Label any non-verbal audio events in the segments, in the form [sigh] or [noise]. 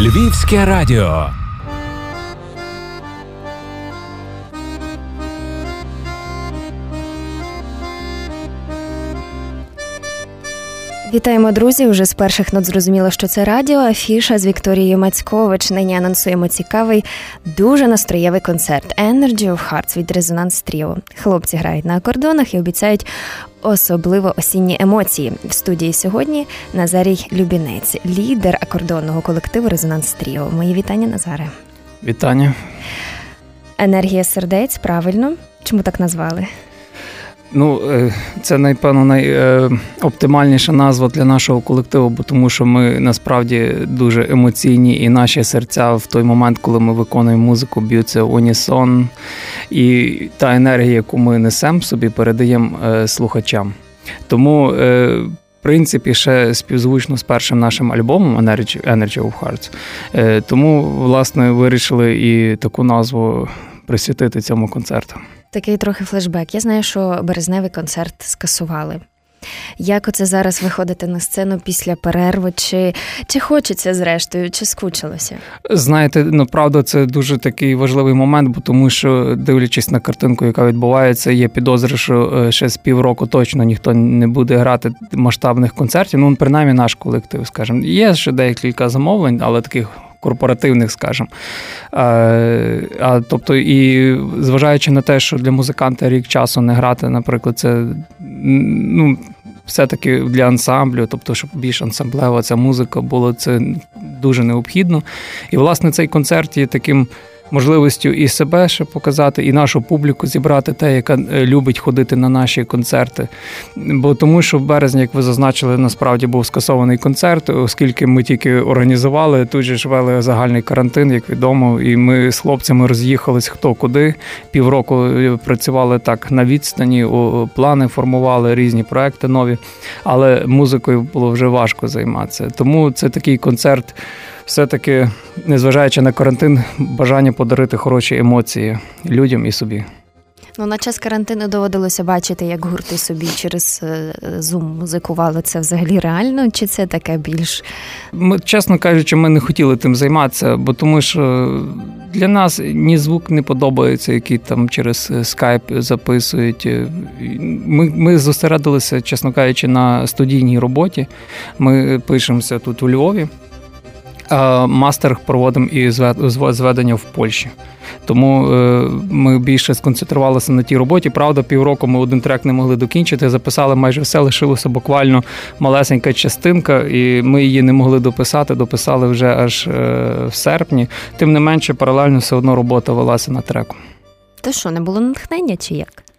Львівське радіо. Вітаємо, друзі! Уже з перших нот зрозуміло, що це радіо. Афіша з Вікторією Мацькович. Нині анонсуємо цікавий, дуже настроєвий концерт Energy of Hearts від Резонанс Тріо. Хлопці грають на акордонах і обіцяють особливо осінні емоції. В студії сьогодні Назарій Любінець, лідер акордонного колективу Резонанс Тріо. Мої вітання, Назаре. Вітання. Енергія сердець. Правильно. Чому так назвали? Ну, е, це напевно найоптимальніша назва для нашого колективу, бо тому що ми насправді дуже емоційні, і наші серця в той момент, коли ми виконуємо музику, б'ються унісон. І та енергія, яку ми несемо собі, передаємо е, слухачам. Тому, е, в принципі, ще співзвучно з першим нашим альбомом Energy of Hearts. Тому, власне, вирішили і таку назву присвятити цьому концерту. Такий трохи флешбек. Я знаю, що березневий концерт скасували. Як оце зараз виходити на сцену після перерви? Чи чи хочеться зрештою, чи скучилося? Знаєте, ну правда, це дуже такий важливий момент, бо тому що, дивлячись на картинку, яка відбувається, є підозри, що е, ще з півроку точно ніхто не буде грати масштабних концертів. Ну, принаймні, наш колектив, скажімо. Є ще декілька замовлень, але таких корпоративних, скажімо. А, а, Тобто, і зважаючи на те, що для музиканта рік часу не грати, наприклад, це ну. Все-таки для ансамблю, тобто, щоб більш ансамблева ця музика була, це дуже необхідно. І, власне, цей концерт є таким можливістю і себе ще показати, і нашу публіку зібрати, те, яка е, любить ходити на наші концерти. Бо тому, що в березні, як ви зазначили, насправді був скасований концерт, оскільки ми тільки організували, тут же ж вели загальний карантин, як відомо, і ми з хлопцями роз'їхались хто куди. Півроку е, працювали так на відстані, плани формували різні проекти нові, але музикою було вже важко займатися. Тому це такий концерт все-таки, незважаючи на карантин, бажання подарити хороші емоції людям і собі. Ну, на час карантину доводилося бачити, як гурти собі через Zoom е, музикували. Це взагалі реально, чи це таке більш. Ми, чесно кажучи, ми не хотіли тим займатися, бо тому що для нас ні звук не подобається, який там через скайп записують. Ми ми зосередилися, чесно кажучи, на студійній роботі. Ми пишемося тут у Львові. Мастер проводимо і зведення в Польщі. Тому е, ми більше сконцентрувалися на тій роботі. Правда, півроку ми один трек не могли докінчити. Записали майже все, лишилося буквально малесенька частинка, і ми її не могли дописати. Дописали вже аж е, в серпні. Тим не менше, паралельно все одно робота велася на треку. То що, не було натхнення чи як?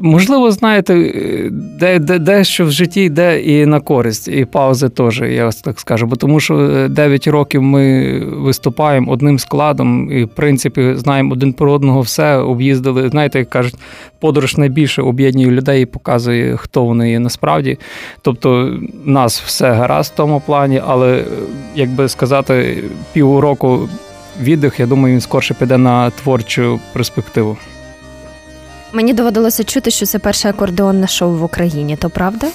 Можливо, знаєте, де, де, дещо в житті йде і на користь, і паузи теж, я так скажу. Бо тому що 9 років ми виступаємо одним складом, і в принципі знаємо один про одного все, об'їздили. Знаєте, як кажуть, подорож найбільше об'єднує людей і показує, хто вони є насправді. Тобто, нас все гаразд в тому плані, але як би сказати, півроку віддих, я думаю, він скорше піде на творчу перспективу. Мені доводилося чути, що це перше акордеонне шоу в Україні, то правда?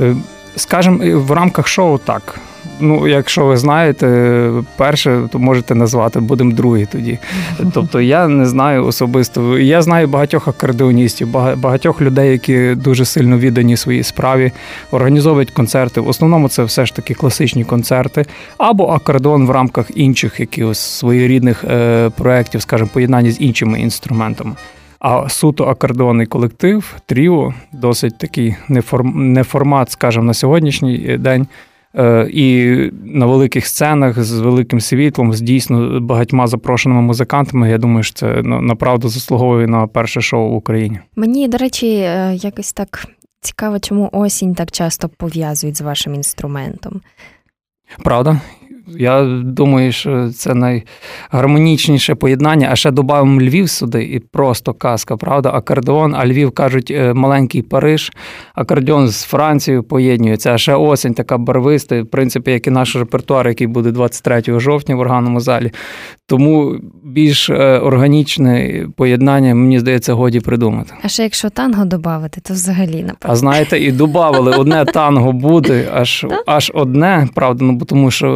Е, скажем, в рамках шоу так. Ну, якщо ви знаєте, перше, то можете назвати, будемо другий тоді. [laughs] Тобто я не знаю особисто. Я знаю багатьох акордеоністів, багатьох людей, які дуже сильно віддані своїй справі, організовують концерти. В основному це все ж таки класичні концерти, або акордеон в рамках інших якихось своєрідних е, проєктів, скажімо, поєднання з іншими інструментами. А суто акордеонний колектив, тріо, досить такий не формат, скажімо, на сьогоднішній день. Е, і на великих сценах з великим світлом, з дійсно багатьма запрошеними музикантами. Я думаю, що це направду заслуговує на перше шоу в Україні. Мені, до речі, е, якось так цікаво, чому осінь так часто пов'язують з вашим інструментом. Правда, я думаю, що це найгармонічніше поєднання. А ще додамо Львів сюди, і просто казка, правда? Акордеон, а Львів кажуть, е, маленький Париж, акордеон з Францією поєднується. А ще осінь така барвиста, в принципі, як і наш репертуар, який буде 23 жовтня в органному залі. Тому більш е, органічне поєднання, мені здається, годі придумати. А ще якщо танго додати, то взагалі напевно. А знаєте, і додали одне [laughs] танго буде, аж аж одне, правда, ну тому що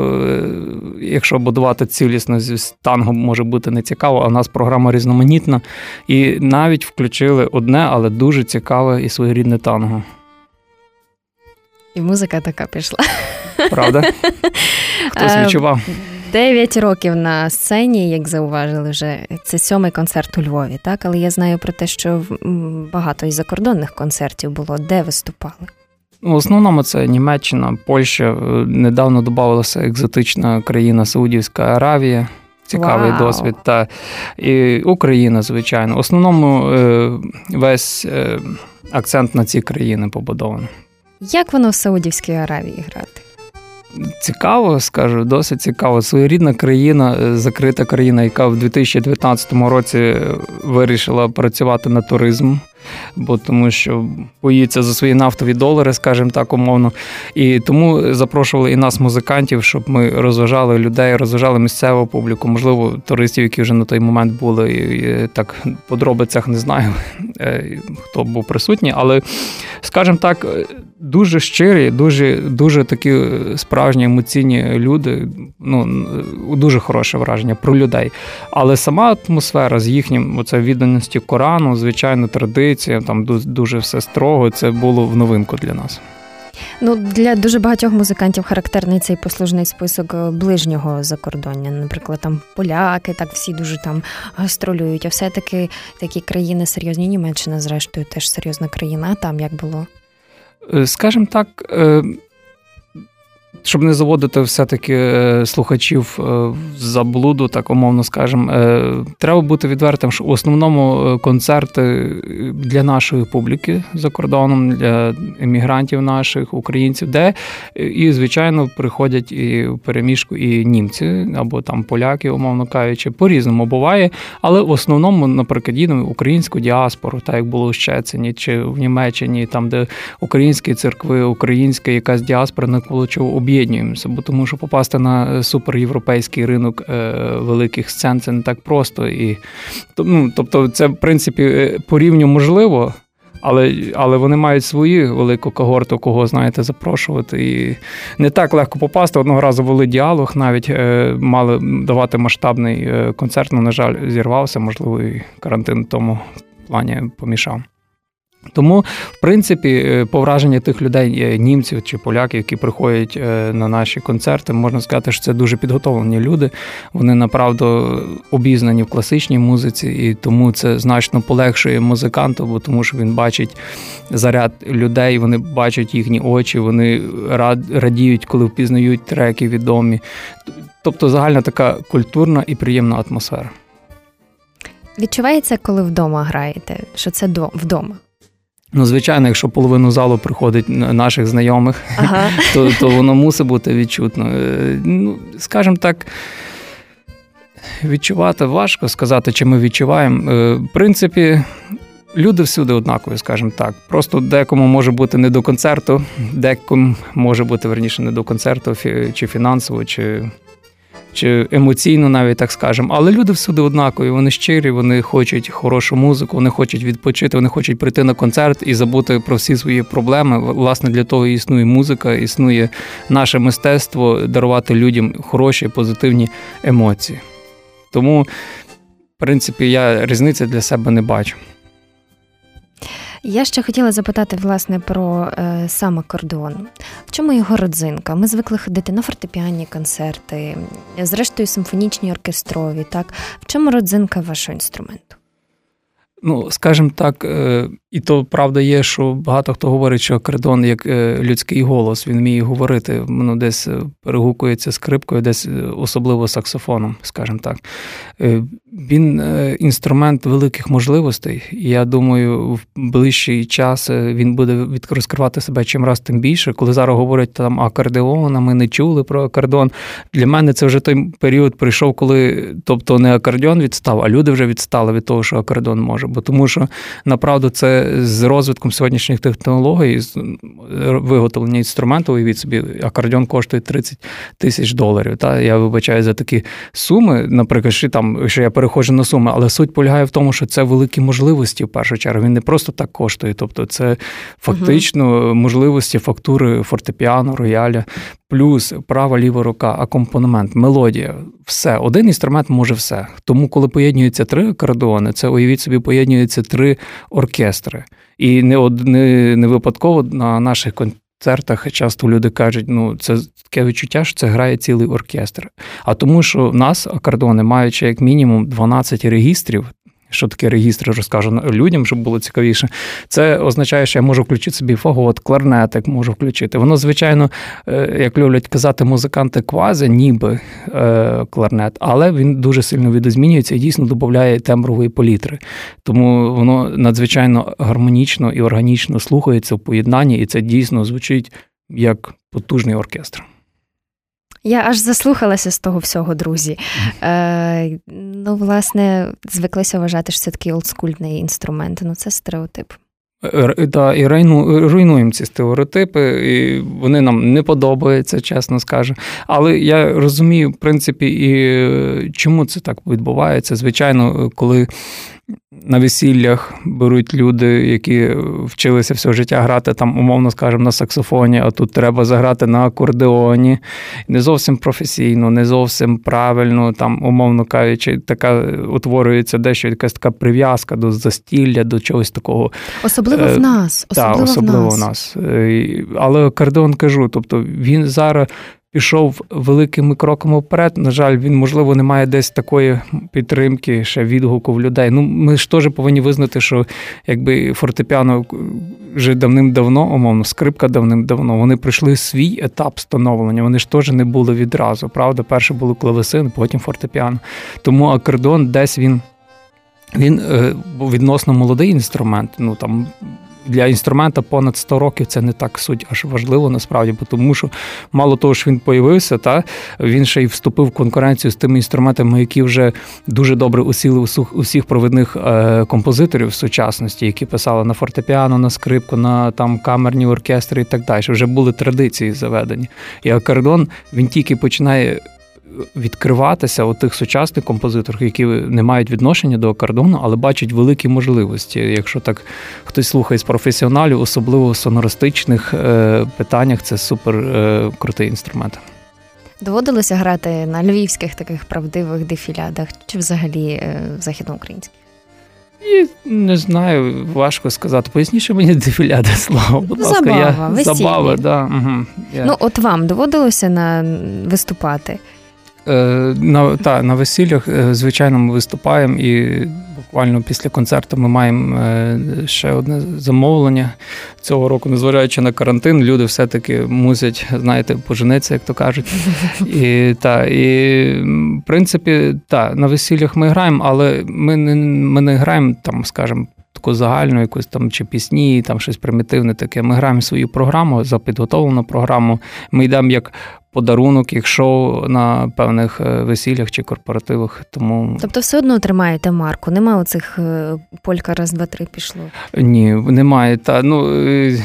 якщо будувати цілісно з танго, може бути не цікаво, а в нас програма різноманітна. І навіть включили одне, але дуже цікаве і своєрідне танго. І музика така пішла. Правда? [laughs] Хтось е, відчував. Дев'ять років на сцені, як зауважили вже, це сьомий концерт у Львові, так? Але я знаю про те, що багато і закордонних концертів було. Де виступали? В основному це Німеччина, Польща. Е, недавно додавалася екзотична країна Саудівська Аравія. Цікавий Вау. досвід. Та і Україна, звичайно. В основному е, весь акцент на ці країни побудований. Як воно в Саудівській Аравії грати? Цікаво, скажу, досить цікаво. Своєрідна країна, е, закрита країна, яка в 2019 році вирішила працювати на туризм бо тому що боїться за свої нафтові долари, скажімо так, умовно. І тому запрошували і нас, музикантів, щоб ми розважали людей, розважали місцеву публіку, можливо, туристів, які вже на той момент були і так подробицях не знаю, [laughs] е, хто був присутній, але, скажімо так, дуже щирі, дуже дуже такі справжні емоційні люди. Ну дуже хороше враження про людей. Але сама атмосфера з їхнім оце відданості Корану, звичайно, традиції традиція, там дуже все строго. Це було в новинку для нас. Ну, для дуже багатьох музикантів характерний цей послужний список е, ближнього закордоння. Наприклад, там поляки, так всі дуже там гастролюють. А все-таки такі країни серйозні, Німеччина, зрештою, теж серйозна країна. Там як було? Е, скажімо так, е, щоб не заводити все-таки е, слухачів е, в заблуду, так умовно скажемо, е, треба бути відвертим, що в основному концерти для нашої публіки за кордоном, для емігрантів наших, українців, де і, звичайно, приходять і в переміжку і німці або там поляки, умовно кажучи, по-різному буває. Але в основному, наприклад, їдемо українську діаспору, так як було в Щецині чи в Німеччині, там де українські церкви, українська якась діаспора не получив об'єднуємося, бо тому що попасти на е, суперєвропейський ринок е, великих сцен це не так просто. І, ну, Тобто, це в принципі е, по рівню можливо. Але але вони мають свою велику когорту, кого знаєте, запрошувати. І не так легко попасти. Одного разу були діалог, навіть е, мали давати масштабний концерт, але, на жаль, зірвався, можливо, і карантин в тому плані помішав. Тому, в принципі, е, по враженню тих людей, е, німців чи поляків, які приходять е, на наші концерти, можна сказати, що це дуже підготовлені люди. Вони направду обізнані в класичній музиці, і тому це значно полегшує музиканту, бо тому що він бачить заряд людей, вони бачать їхні очі, вони радіють, коли впізнають треки відомі. Тобто загальна така культурна і приємна атмосфера. Відчувається, коли вдома граєте, що це вдома. Ну, звичайно, якщо половину залу приходить наших знайомих, ага. [laughs] то то воно мусить бути відчутно. Е, ну, Скажімо так, відчувати важко сказати, чи ми відчуваємо. Е, в принципі, люди всюди однакові, скажімо так. Просто декому може бути не до концерту, декому може бути верніше не до концерту, чи фінансово, чи чи емоційно, навіть так скажемо. Але люди всюди однакові, вони щирі, вони хочуть хорошу музику, вони хочуть відпочити, вони хочуть прийти на концерт і забути про всі свої проблеми. Власне, для того існує музика, існує наше мистецтво дарувати людям хороші, позитивні емоції. Тому, в принципі, я різниці для себе не бачу. Я ще хотіла запитати власне про е, сам акордеон. В чому його родзинка? Ми звикли ходити на фортепіанні концерти, зрештою симфонічні оркестрові. Так в чому родзинка вашого інструменту? Ну, скажімо так, е, і то правда є, що багато хто говорить, що акордон як е, людський голос, він вміє говорити, воно десь е, перегукується скрипкою, десь особливо саксофоном, скажімо так. Він інструмент великих можливостей. і Я думаю, в ближчий час він буде розкривати себе чим раз тим більше. Коли зараз говорять там акордеон, а ми не чули про акордеон. Для мене це вже той період прийшов, коли тобто не акордеон відстав, а люди вже відстали від того, що акордеон може. Бо тому що направду це з розвитком сьогоднішніх технологій, з виготовлення інструменту, уявіть собі, акордеон коштує 30 тисяч доларів. Та я вибачаю за такі суми, наприклад, що там що я переходжу на суми, але суть полягає в тому, що це великі можливості в першу чергу. Він не просто так коштує, тобто це фактично можливості фактури фортепіано, рояля плюс права ліва рука, акомпанемент, мелодія, все. Один інструмент може все. Тому, коли поєднуються три акордеони, це уявіть собі, поєднуються три оркестри. І не не, не випадково на наших концертах часто люди кажуть, ну це таке відчуття, що це грає цілий оркестр. А тому, що в нас акордони, маючи як мінімум 12 регістрів, що таке регістр, розкажу людям, щоб було цікавіше. Це означає, що я можу включити собі фагот, кларнетик можу включити. Воно, звичайно, е, як люблять казати музиканти, квази, ніби е, кларнет, але він дуже сильно відозмінюється і дійсно додає тембрової палітри. Тому воно надзвичайно гармонічно і органічно слухається в поєднанні, і це дійсно звучить як потужний оркестр. Я аж заслухалася з того всього, друзі. Е, Ну, власне, звиклися вважати, що це такий олдскульний інструмент. Ну, це стереотип. Да, І руйнуємо ці стереотипи, і вони нам не подобаються, чесно скажу. Але я розумію, в принципі, і чому це так відбувається. Звичайно, коли на весіллях беруть люди, які вчилися все життя грати там, умовно скажемо, на саксофоні, а тут треба заграти на акордеоні. Не зовсім професійно, не зовсім правильно, там, умовно кажучи, така утворюється дещо якась така прив'язка до застілля, до чогось такого. Особливо в е, нас. Особливо, так, особливо в нас. В нас. Е, але акордеон кажу, тобто він зараз пішов великими кроками вперед. На жаль, він, можливо, не має десь такої підтримки, ще відгуку в людей. Ну, ми ж теж повинні визнати, що якби фортепіано вже давним-давно, умовно, скрипка давним-давно, вони пройшли свій етап становлення. Вони ж теж не були відразу. Правда, перше було клавесин, потім фортепіано. Тому акордеон десь він. Він е, відносно молодий інструмент, ну там для інструмента понад 100 років це не так суть аж важливо насправді, бо тому що мало того, що він появився, та він ще й вступив в конкуренцію з тими інструментами, які вже дуже добре усіли усіх, усіх провідних е, композиторів сучасності, які писали на фортепіано, на скрипку, на там камерні оркестри і так далі. Вже були традиції заведені. І акордон він тільки починає відкриватися у тих сучасних композиторів, які не мають відношення до акордону, але бачать великі можливості. Якщо так хтось слухає з професіоналів, особливо в сонористичних е, питаннях, це супер е, крутий інструмент. Доводилося грати на львівських таких правдивих дефілядах чи взагалі е, західноукраїнських? І не знаю, важко сказати. Поясніше мені дефіляди слово. Будь ласка, забава, я забава, да. Угу, я... Ну, от вам доводилося на виступати? Е, на та, на весіллях, е, звичайно, ми виступаємо, і буквально після концерту ми маємо е, ще одне замовлення цього року, незважаючи на карантин, люди все-таки мусять, знаєте, поженитися, як то кажуть. [laughs] І та, і в принципі, та, на весіллях ми граємо, але ми не ми не граємо там, скажімо, таку загальну якусь там чи пісні, там щось примітивне таке. Ми граємо свою програму за підготовлену програму. Ми йдемо як подарунок, якщо на певних е, весіллях чи корпоративах. Тому тобто, все одно тримаєте марку. Нема оцих е, полька раз, два, три пішло. Ні, немає. Та ну. Е,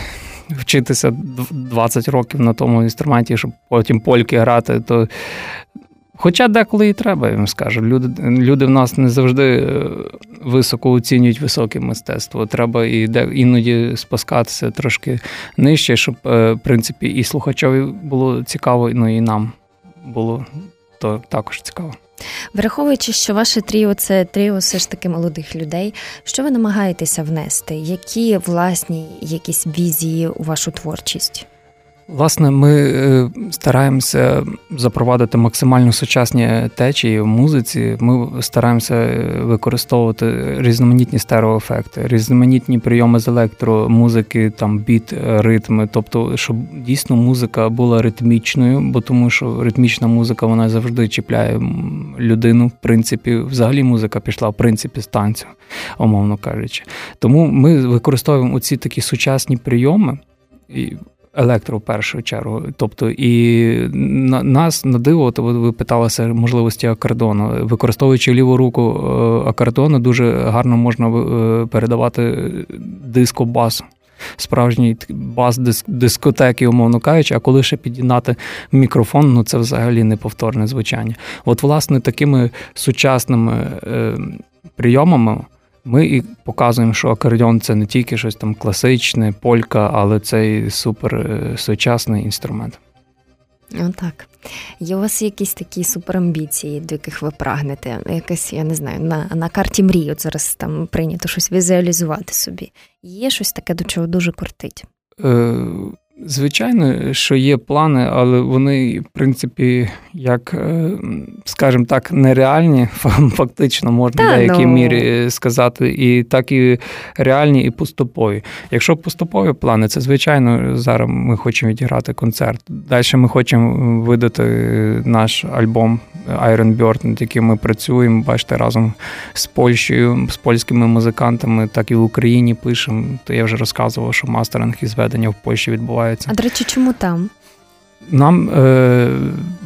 вчитися 20 років на тому інструменті, щоб потім польки грати, то Хоча деколи і треба, я вам скажу. Люди люди в нас не завжди е, високо оцінюють високе мистецтво. Треба і де іноді спускатися трошки нижче, щоб е, в принципі і слухачові було цікаво, ну і нам було то також цікаво. Враховуючи, що ваше тріо це тріо все ж таки молодих людей. Що ви намагаєтеся внести? Які власні якісь візії у вашу творчість? Власне, ми е, стараємося запровадити максимально сучасні течії в музиці. Ми стараємося е, використовувати різноманітні стереоефекти, різноманітні прийоми з електромузики, там біт, ритми. Тобто, щоб дійсно музика була ритмічною, бо тому що ритмічна музика вона завжди чіпляє людину. В принципі, взагалі музика пішла в принципі з танцю, умовно кажучи. Тому ми використовуємо оці такі сучасні прийоми. І електро в першу чергу. Тобто, і на нас на диво, то ви питалися можливості акордону. Використовуючи ліву руку е, акордону, дуже гарно можна е, передавати диско-бас. Справжній бас дискотеки, умовно кажучи, а коли ще підігнати мікрофон, ну це взагалі неповторне звучання. От, власне, такими сучасними е, прийомами ми і показуємо, що акордіон це не тільки щось там класичне, полька, але це і супер е, сучасний інструмент. Отак. Є у вас якісь такі суперамбіції, до яких ви прагнете? Якась, я не знаю, на на карті мрії от зараз там прийнято щось візуалізувати собі. Є щось таке, до чого дуже кортить? Е, Звичайно, що є плани, але вони, в принципі, як, е, скажімо так, нереальні, [laughs] фактично можна в деякій ну... мірі сказати, і так і реальні, і поступові. Якщо поступові плани, це звичайно зараз ми хочемо відіграти концерт. Далі ми хочемо видати наш альбом Iron Bird, над яким ми працюємо. Бачите, разом з Польщею, з польськими музикантами, так і в Україні пишемо. То я вже розказував, що мастеринг і зведення в Польщі відбувається. А до речі, чому там? Нам е,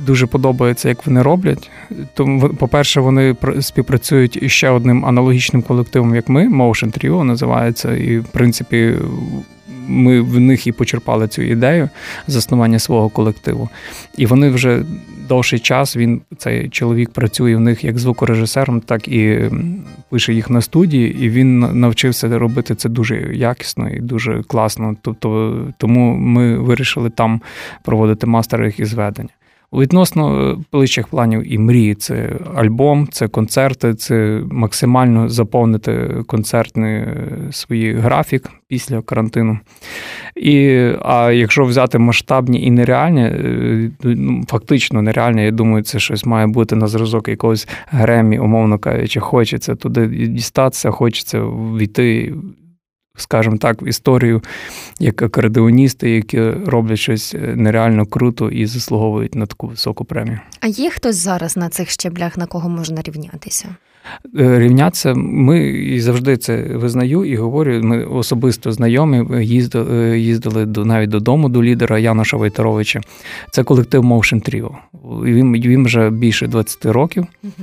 дуже подобається, як вони роблять. Тому, по-перше, вони співпрацюють із ще одним аналогічним колективом, як ми, Motion Trio називається, і в принципі ми в них і почерпали цю ідею заснування свого колективу. І вони вже довший час він цей чоловік працює в них як звукорежисером, так і пише їх на студії, і він навчився робити це дуже якісно і дуже класно. Тобто, тому ми вирішили там проводити мастери і зведення. Відносно ближчих планів і мрії, це альбом, це концерти, це максимально заповнити концертний е, свій графік після карантину. І, А якщо взяти масштабні і нереальні, е, ну, фактично нереальні, я думаю, це щось має бути на зразок якогось гремі, умовно кажучи, хочеться туди дістатися, хочеться війти скажімо так, в історію як акордеоністи, які роблять щось е, нереально круто і заслуговують на таку високу премію. А є хтось зараз на цих щеблях, на кого можна рівнятися? Е, рівнятися, ми і завжди це визнаю і говорю. Ми особисто знайомі, їздили їздили до навіть додому до лідера Яноша Войтеровича. Це колектив Motion Trio. Він він вже більше 20 років, угу.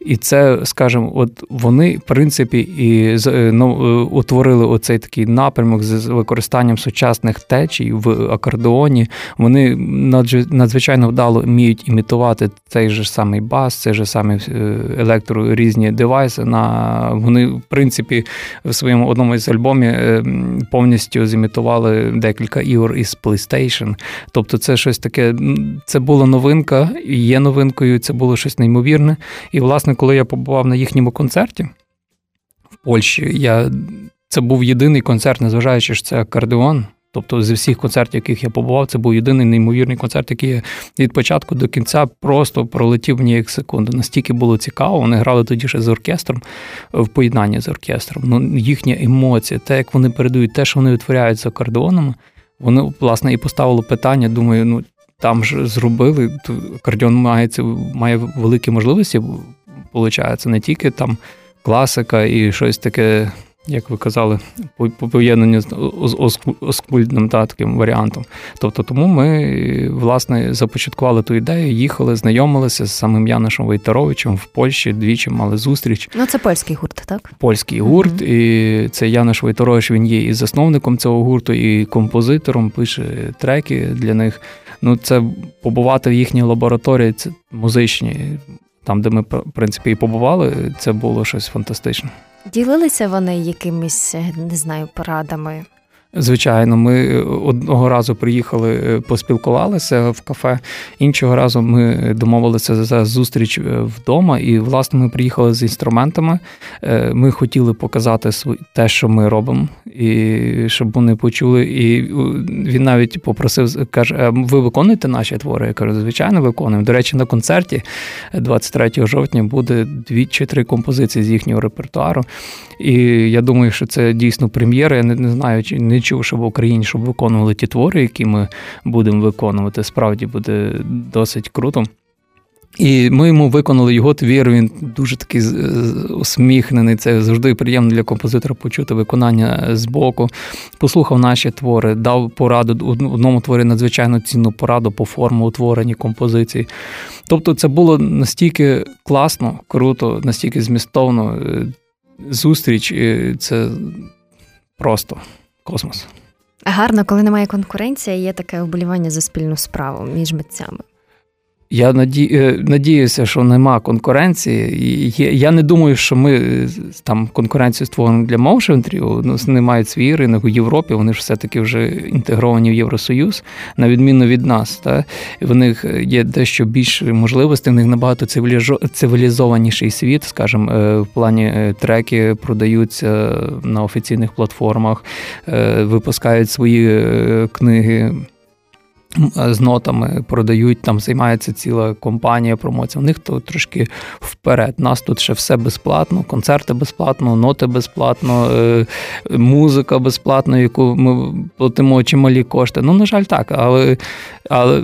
і це, скажімо, от вони в принципі і е, ну, е, утворили оцей такий напрямок з використанням сучасних течій в акордеоні. Вони надзвичайно вдало вміють імітувати цей же самий бас, цей же самий електро різні девайси. На вони, в принципі, в своєму одному із альбомів е, повністю зімітували декілька ігор із PlayStation. Тобто, це щось таке, це була новинка, і є новинкою. Це було щось неймовірне. І, власне, коли я побував на їхньому концерті в Польщі, я це був єдиний концерт, незважаючи що це акордеон. Тобто, зі всіх концертів, яких я побував, це був єдиний неймовірний концерт, який я від початку до кінця просто пролетів мені як секунду. Настільки було цікаво. Вони грали тоді ще з оркестром в поєднанні з оркестром. Ну, їхня емоція, те, як вони передають, те, що вони витворяють за кордонами, вони власне і поставили питання. Думаю, ну там ж зробили. Акордеон має має великі можливості, виходить, не тільки там класика і щось таке як ви казали, по поєднанню з оскульним та таким варіантом. Тобто, тому ми власне започаткували ту ідею, їхали, знайомилися з самим Янишем Войтеровичем в Польщі, двічі мали зустріч. Ну, це польський гурт, так? Польський гурт, mm-hmm. і це Яниш Войтерович, він є і засновником цього гурту, і композитором, пише треки для них. Ну, це побувати в їхній лабораторії, це музичні. Там, де ми в принципі і побували, це було щось фантастичне. Ділилися вони якимись, не знаю, порадами Звичайно, ми одного разу приїхали, е, поспілкувалися в кафе. Іншого разу ми домовилися за зустріч е, вдома, і власне ми приїхали з інструментами. Е, ми хотіли показати те, що ми робимо, і щоб вони почули. І він навіть попросив, каже: ви виконуєте наші твори? Я кажу, звичайно, виконуємо. До речі, на концерті 23 жовтня буде дві чи три композиції з їхнього репертуару. І я думаю, що це дійсно прем'єра. Я не знаю, чи не чув, що в Україні щоб виконували ті твори, які ми будемо виконувати. Справді буде досить круто. І ми йому виконали його твір. Він дуже такий усміхнений. Це завжди приємно для композитора почути виконання з боку. Послухав наші твори, дав пораду одному творі надзвичайно цінну пораду по форму утворені композиції. Тобто, це було настільки класно, круто, настільки змістовно. Е, зустріч це просто космос. Гарно, коли немає конкуренції, є таке вболівання за спільну справу між митцями. Я наді... Е, надіюся, що нема конкуренції. Я не думаю, що ми е, там конкуренцію створимо для моушентрів. Ну, вони мають свій ринок у Європі. Вони ж все-таки вже інтегровані в Євросоюз, на відміну від нас. Та? В них є дещо більше можливостей, в них набагато цивілізованіший світ, скажімо, е, в плані треки продаються на офіційних платформах, випускають свої книги з нотами продають, там займається ціла компанія промоція. У них то трошки вперед. Нас тут ще все безплатно, концерти безплатно, ноти безплатно, е, музика безплатно, яку ми платимо чималі кошти. Ну, на жаль, так, але але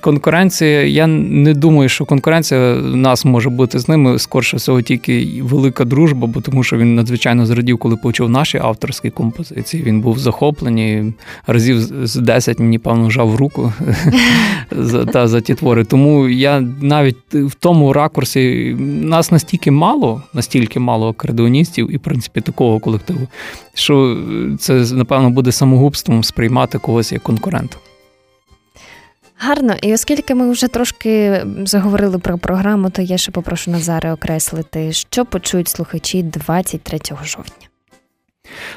конкуренція, я не думаю, що конкуренція в нас може бути з ними. Скорше всього, тільки велика дружба, бо тому що він надзвичайно зрадів, коли почув наші авторські композиції. Він був захоплений разів з 10 мені певно жав руку [laughs] за, та, за ті твори. Тому я навіть в тому ракурсі нас настільки мало, настільки мало акордеоністів і в принципі такого колективу, що це напевно буде самогубством сприймати когось як конкурента. Гарно, і оскільки ми вже трошки заговорили про програму, то я ще попрошу Назари окреслити, що почують слухачі 23 жовтня.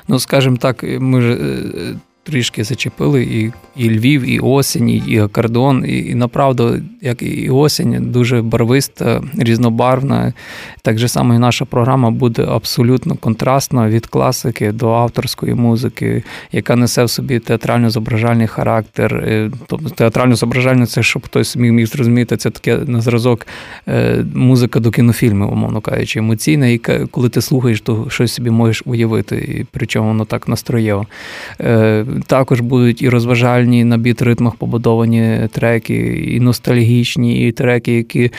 Ну, скажімо так, ми ж е, трішки зачепили і і Львів, і осінь, і акордон, і, і направду, як і осінь, дуже барвиста, різнобарвна. Так же само і наша програма буде абсолютно контрастна від класики до авторської музики, яка несе в собі театрально-зображальний характер. Е, тобто театрально-зображальне це, щоб хтось міг міг зрозуміти, це таке на зразок е, музика до кінофільмів, умовно кажучи, емоційна, і коли ти слухаєш, то щось собі можеш уявити, і причому воно так настроєво. Також будуть і розважальні на біт-ритмах побудовані треки, і ностальгічні, і треки, які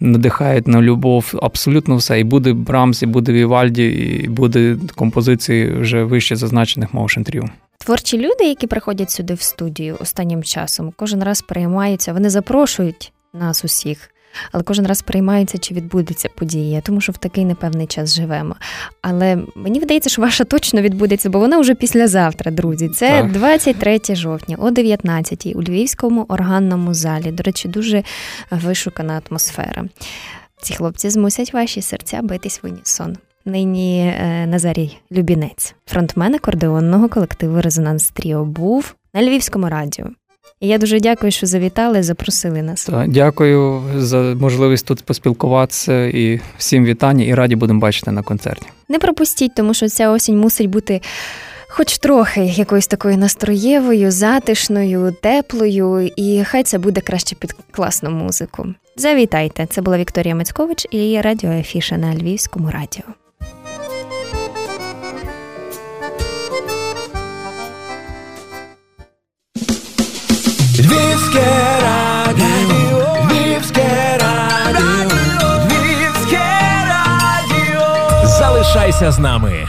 надихають на любов. Абсолютно все. І буде Брамс, і буде Вівальді, і буде композиції вже вище зазначених моушен-трів. Творчі люди, які приходять сюди в студію останнім часом, кожен раз переймаються, вони запрошують нас усіх але кожен раз приймаються, чи відбудеться подія, тому що в такий непевний час живемо. Але мені видається, що ваша точно відбудеться, бо вона вже післязавтра, друзі. Це так. 23 жовтня о 19-й у Львівському органному залі. До речі, дуже вишукана атмосфера. Ці хлопці змусять ваші серця битись в унісон. Нині е, Назарій Любінець, фронтмен акордеонного колективу Резонанс Тріо, був на Львівському радіо. І я дуже дякую, що завітали, запросили нас. Так, Дякую за можливість тут поспілкуватися і всім вітання, і раді будемо бачити на концерті. Не пропустіть, тому що ця осінь мусить бути. Хоч трохи якоюсь такою настроєвою, затишною, теплою, і хай це буде краще під класну музику. Завітайте! Це була Вікторія Мацькович і радіо Афіша на Львівському радіо. Львівське радіо, Львівське радіо, Львівське радіо. Залишайся з нами.